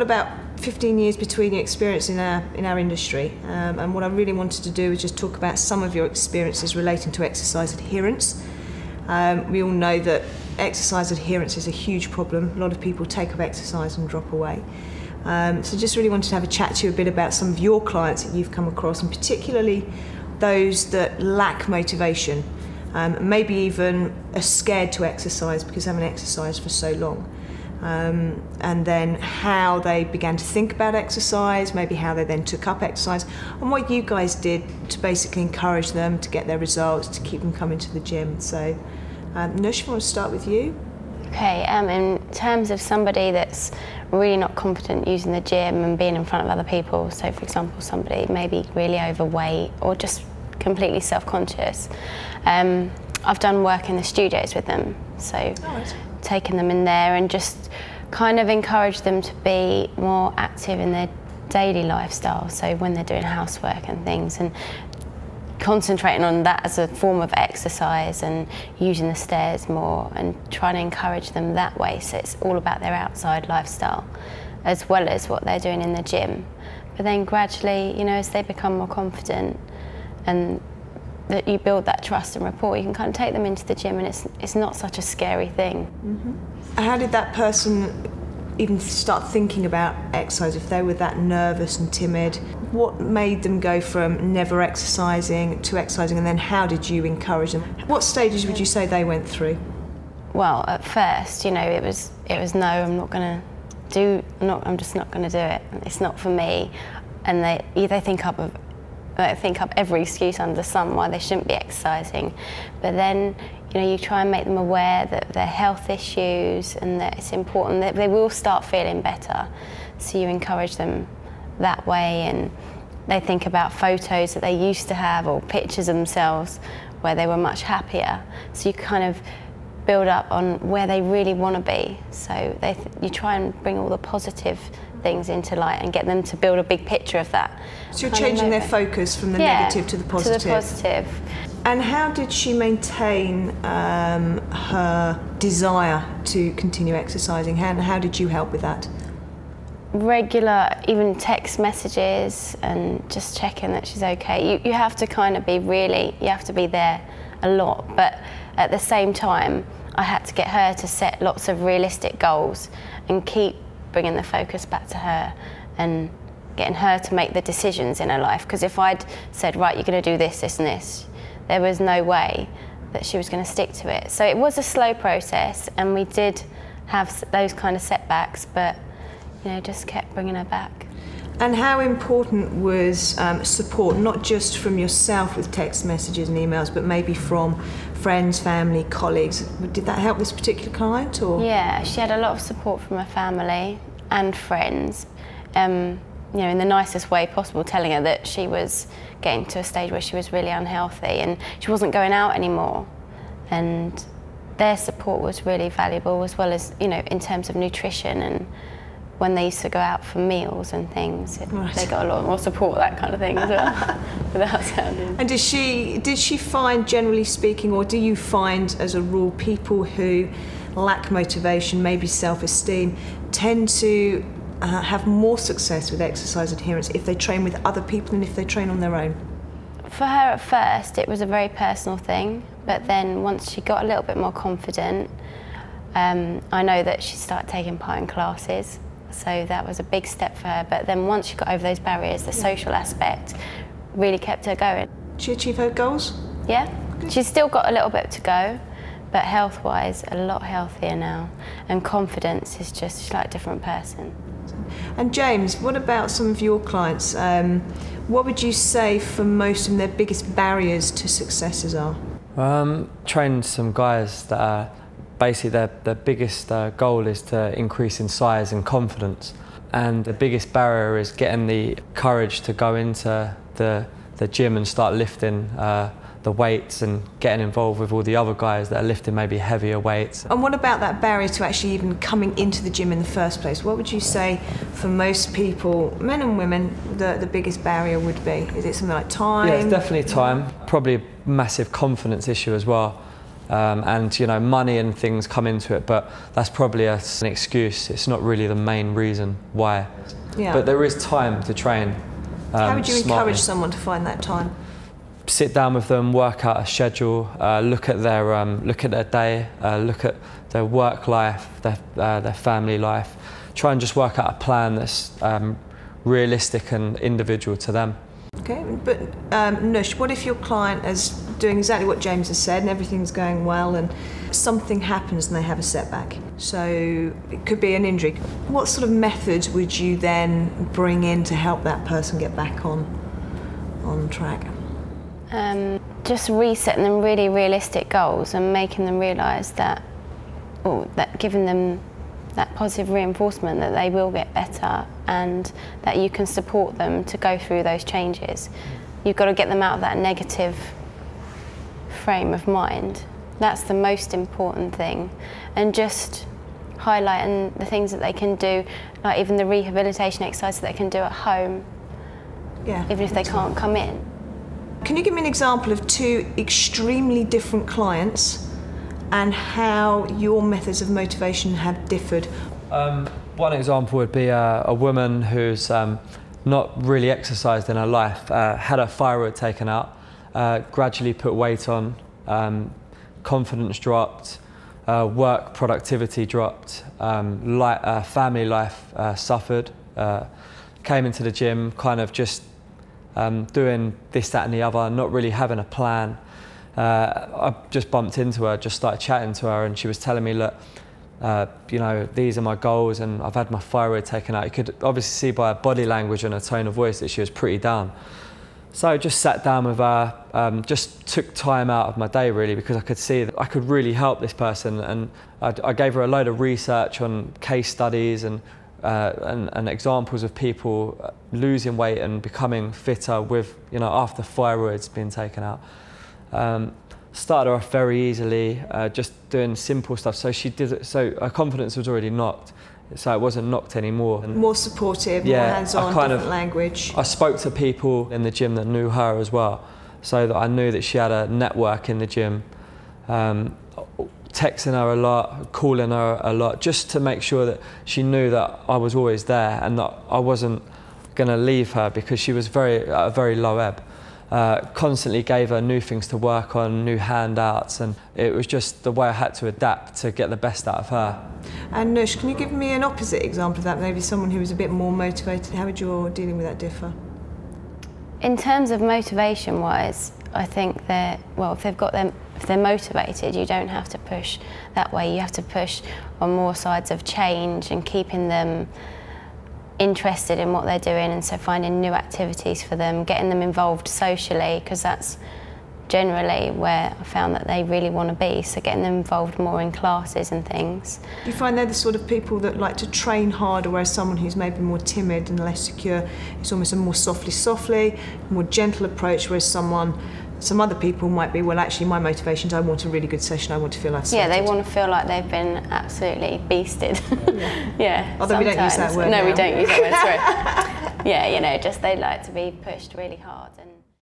got about 15 years between your experience in our in our industry, um, and what I really wanted to do is just talk about some of your experiences relating to exercise adherence. Um, we all know that exercise adherence is a huge problem. A lot of people take up exercise and drop away. Um, so just really wanted to have a chat to you a bit about some of your clients that you've come across, and particularly those that lack motivation, um, maybe even are scared to exercise because they haven't exercised for so long. Um, and then how they began to think about exercise, maybe how they then took up exercise, and what you guys did to basically encourage them to get their results, to keep them coming to the gym. So, um, Nush, I want to start with you. Okay, um, in terms of somebody that's really not confident using the gym and being in front of other people, so for example, somebody maybe really overweight or just completely self conscious, um, I've done work in the studios with them. So, Oh, taking them in there and just kind of encourage them to be more active in their daily lifestyle. So, when they're doing housework and things, and concentrating on that as a form of exercise and using the stairs more and trying to encourage them that way. So it's all about their outside lifestyle as well as what they're doing in the gym. But then gradually, you know, as they become more confident and that you build that trust and rapport, you can kind of take them into the gym and it's, it's not such a scary thing. Mm-hmm. How did that person even start thinking about exercise if they were that nervous and timid? What made them go from never exercising to exercising, and then how did you encourage them? What stages would you say they went through? Well, at first, you know, it was it was no, I'm not gonna do, I'm not, I'm just not gonna do it. It's not for me. And they they think up of they think up every excuse under the sun why they shouldn't be exercising. But then, you know, you try and make them aware that their health issues and that it's important that they will start feeling better. So you encourage them that way and they think about photos that they used to have or pictures of themselves where they were much happier. So you kind of build up on where they really want to be. So they th- you try and bring all the positive things into light and get them to build a big picture of that. So you're changing their focus from the Yeah, negative to the positive. To the positive. And how did she maintain um, her desire to continue exercising? How, how did you help with that? regular, even text messages and just checking that she's okay. You, you have to kind of be really, you have to be there a lot. But at the same time, I had to get her to set lots of realistic goals and keep bringing the focus back to her and getting her to make the decisions in her life. Because if I'd said, right, you're going to do this, this, and this, there was no way that she was going to stick to it. So it was a slow process, and we did have those kind of setbacks, but you know, just kept bringing her back. And how important was um, support, not just from yourself with text messages and emails, but maybe from friends, family, colleagues? Did that help this particular client? Or Yeah, she had a lot of support from her family and friends. Um, you know, in the nicest way possible, telling her that she was getting to a stage where she was really unhealthy and she wasn't going out anymore. And their support was really valuable, as well as you know, in terms of nutrition and when they used to go out for meals and things, it- Right. they got a lot more support, that kind of thing as well, without sounding. And did she did she find, generally speaking, or do you find, as a rule, people who lack motivation, maybe self-esteem, tend to uh, have more success with exercise adherence if they train with other people than if they train on their own? For her at first, it was a very personal thing, but then once she got a little bit more confident, um, I know that she started taking part in classes, so that was a big step for her. But then once she got over those barriers, the social aspect really kept her going. Did she achieve her goals? Yeah, she's still got a little bit to go, but health wise, a lot healthier now. And confidence is just she's like a different person. And James, what about some of your clients? Um, what would you say for most of their biggest barriers to successes are? Um, trained some guys that are basically their, their biggest uh, goal is to increase in size and confidence. And the biggest barrier is getting the courage to go into the, the gym and start lifting uh, the weights and getting involved with all the other guys that are lifting maybe heavier weights. And what about that barrier to actually even coming into the gym in the first place? What would you say for most people, men and women, the, the biggest barrier would be? Is it something like time? Yeah, it's definitely time. Probably a massive confidence issue as well. Um, and you know, money and things come into it, but that's probably a, an excuse. It's not really the main reason why. Yeah. But there is time to train. Um, How would you smartly. encourage someone to find that time? sit down with them, work out a schedule, uh, look at their um, look at their day, uh, look at their work life, their uh, their family life. Try and just work out a plan that's um, realistic and individual to them. Okay, but um, Nush, what if your client is doing exactly what James has said and everything's going well and something happens and they have a setback? So it could be an injury. What sort of methods would you then bring in to help that person get back on on track? Um, just resetting them really realistic goals and making them realise that, or that giving them that positive reinforcement that they will get better and that you can support them to go through those changes. You've got to get them out of that negative frame of mind. That's the most important thing. And just highlighting the things that they can do, like even the rehabilitation exercises they can do at home, Yeah. even if they can't come in. Can you give me an example of two extremely different clients and how your methods of motivation have differed? Um, one example would be a, a woman who's um, not really exercised in her life, uh, had her thyroid taken out, uh, gradually put weight on, um, confidence dropped, uh, work productivity dropped, um, li- uh, family life uh, suffered, uh, came into the gym kind of just um, doing this, that, and the other, not really having a plan. Uh, I just bumped into her, just started chatting to her, and she was telling me, look, uh, you know, these are my goals, and I've had my thyroid taken out. You could obviously see by her body language and her tone of voice that she was pretty down. So I just sat down with her, um, just took time out of my day really because I could see that I could really help this person, and I, I gave her a load of research on case studies and uh, and, and examples of people uh, losing weight and becoming fitter with, you know, after thyroid's been taken out. Um, started off very easily, uh, just doing simple stuff. So she did it, so her confidence was already knocked, so it wasn't knocked anymore. And More supportive, Yeah, more hands-on, kind different of- language. I spoke to people in the gym that knew her as well, so that I knew that she had a network in the gym. Um, texting her a lot, calling her a lot, just to make sure that she knew that I was always there and that I wasn't going to leave her because she was very at a very low ebb. Uh, constantly gave her new things to work on, new handouts, and it was just the way I had to adapt to get the best out of her. And Nush, can you give me an opposite example of that? Maybe someone who was a bit more motivated. How would your dealing with that differ? In terms of motivation wise, I think that well, if they've got them, if they're motivated, you don't have to push that way. You have to push on more sides of change and keeping them interested in what they're doing, and so finding new activities for them, getting them involved socially, because that's generally where I found that they really want to be. So getting them involved more in classes and things. You find they're the sort of people that like to train harder, whereas someone who's maybe more timid and less secure, it's almost a more softly, softly, more gentle approach, whereas someone, some other people might be, well, actually, my motivations, I want a really good session, I want to feel like Yeah, they want to feel like they've been absolutely beasted. yeah. Although oh, we don't use that word No, we don't use that word. Sorry. yeah, you know, just they like to be pushed really hard and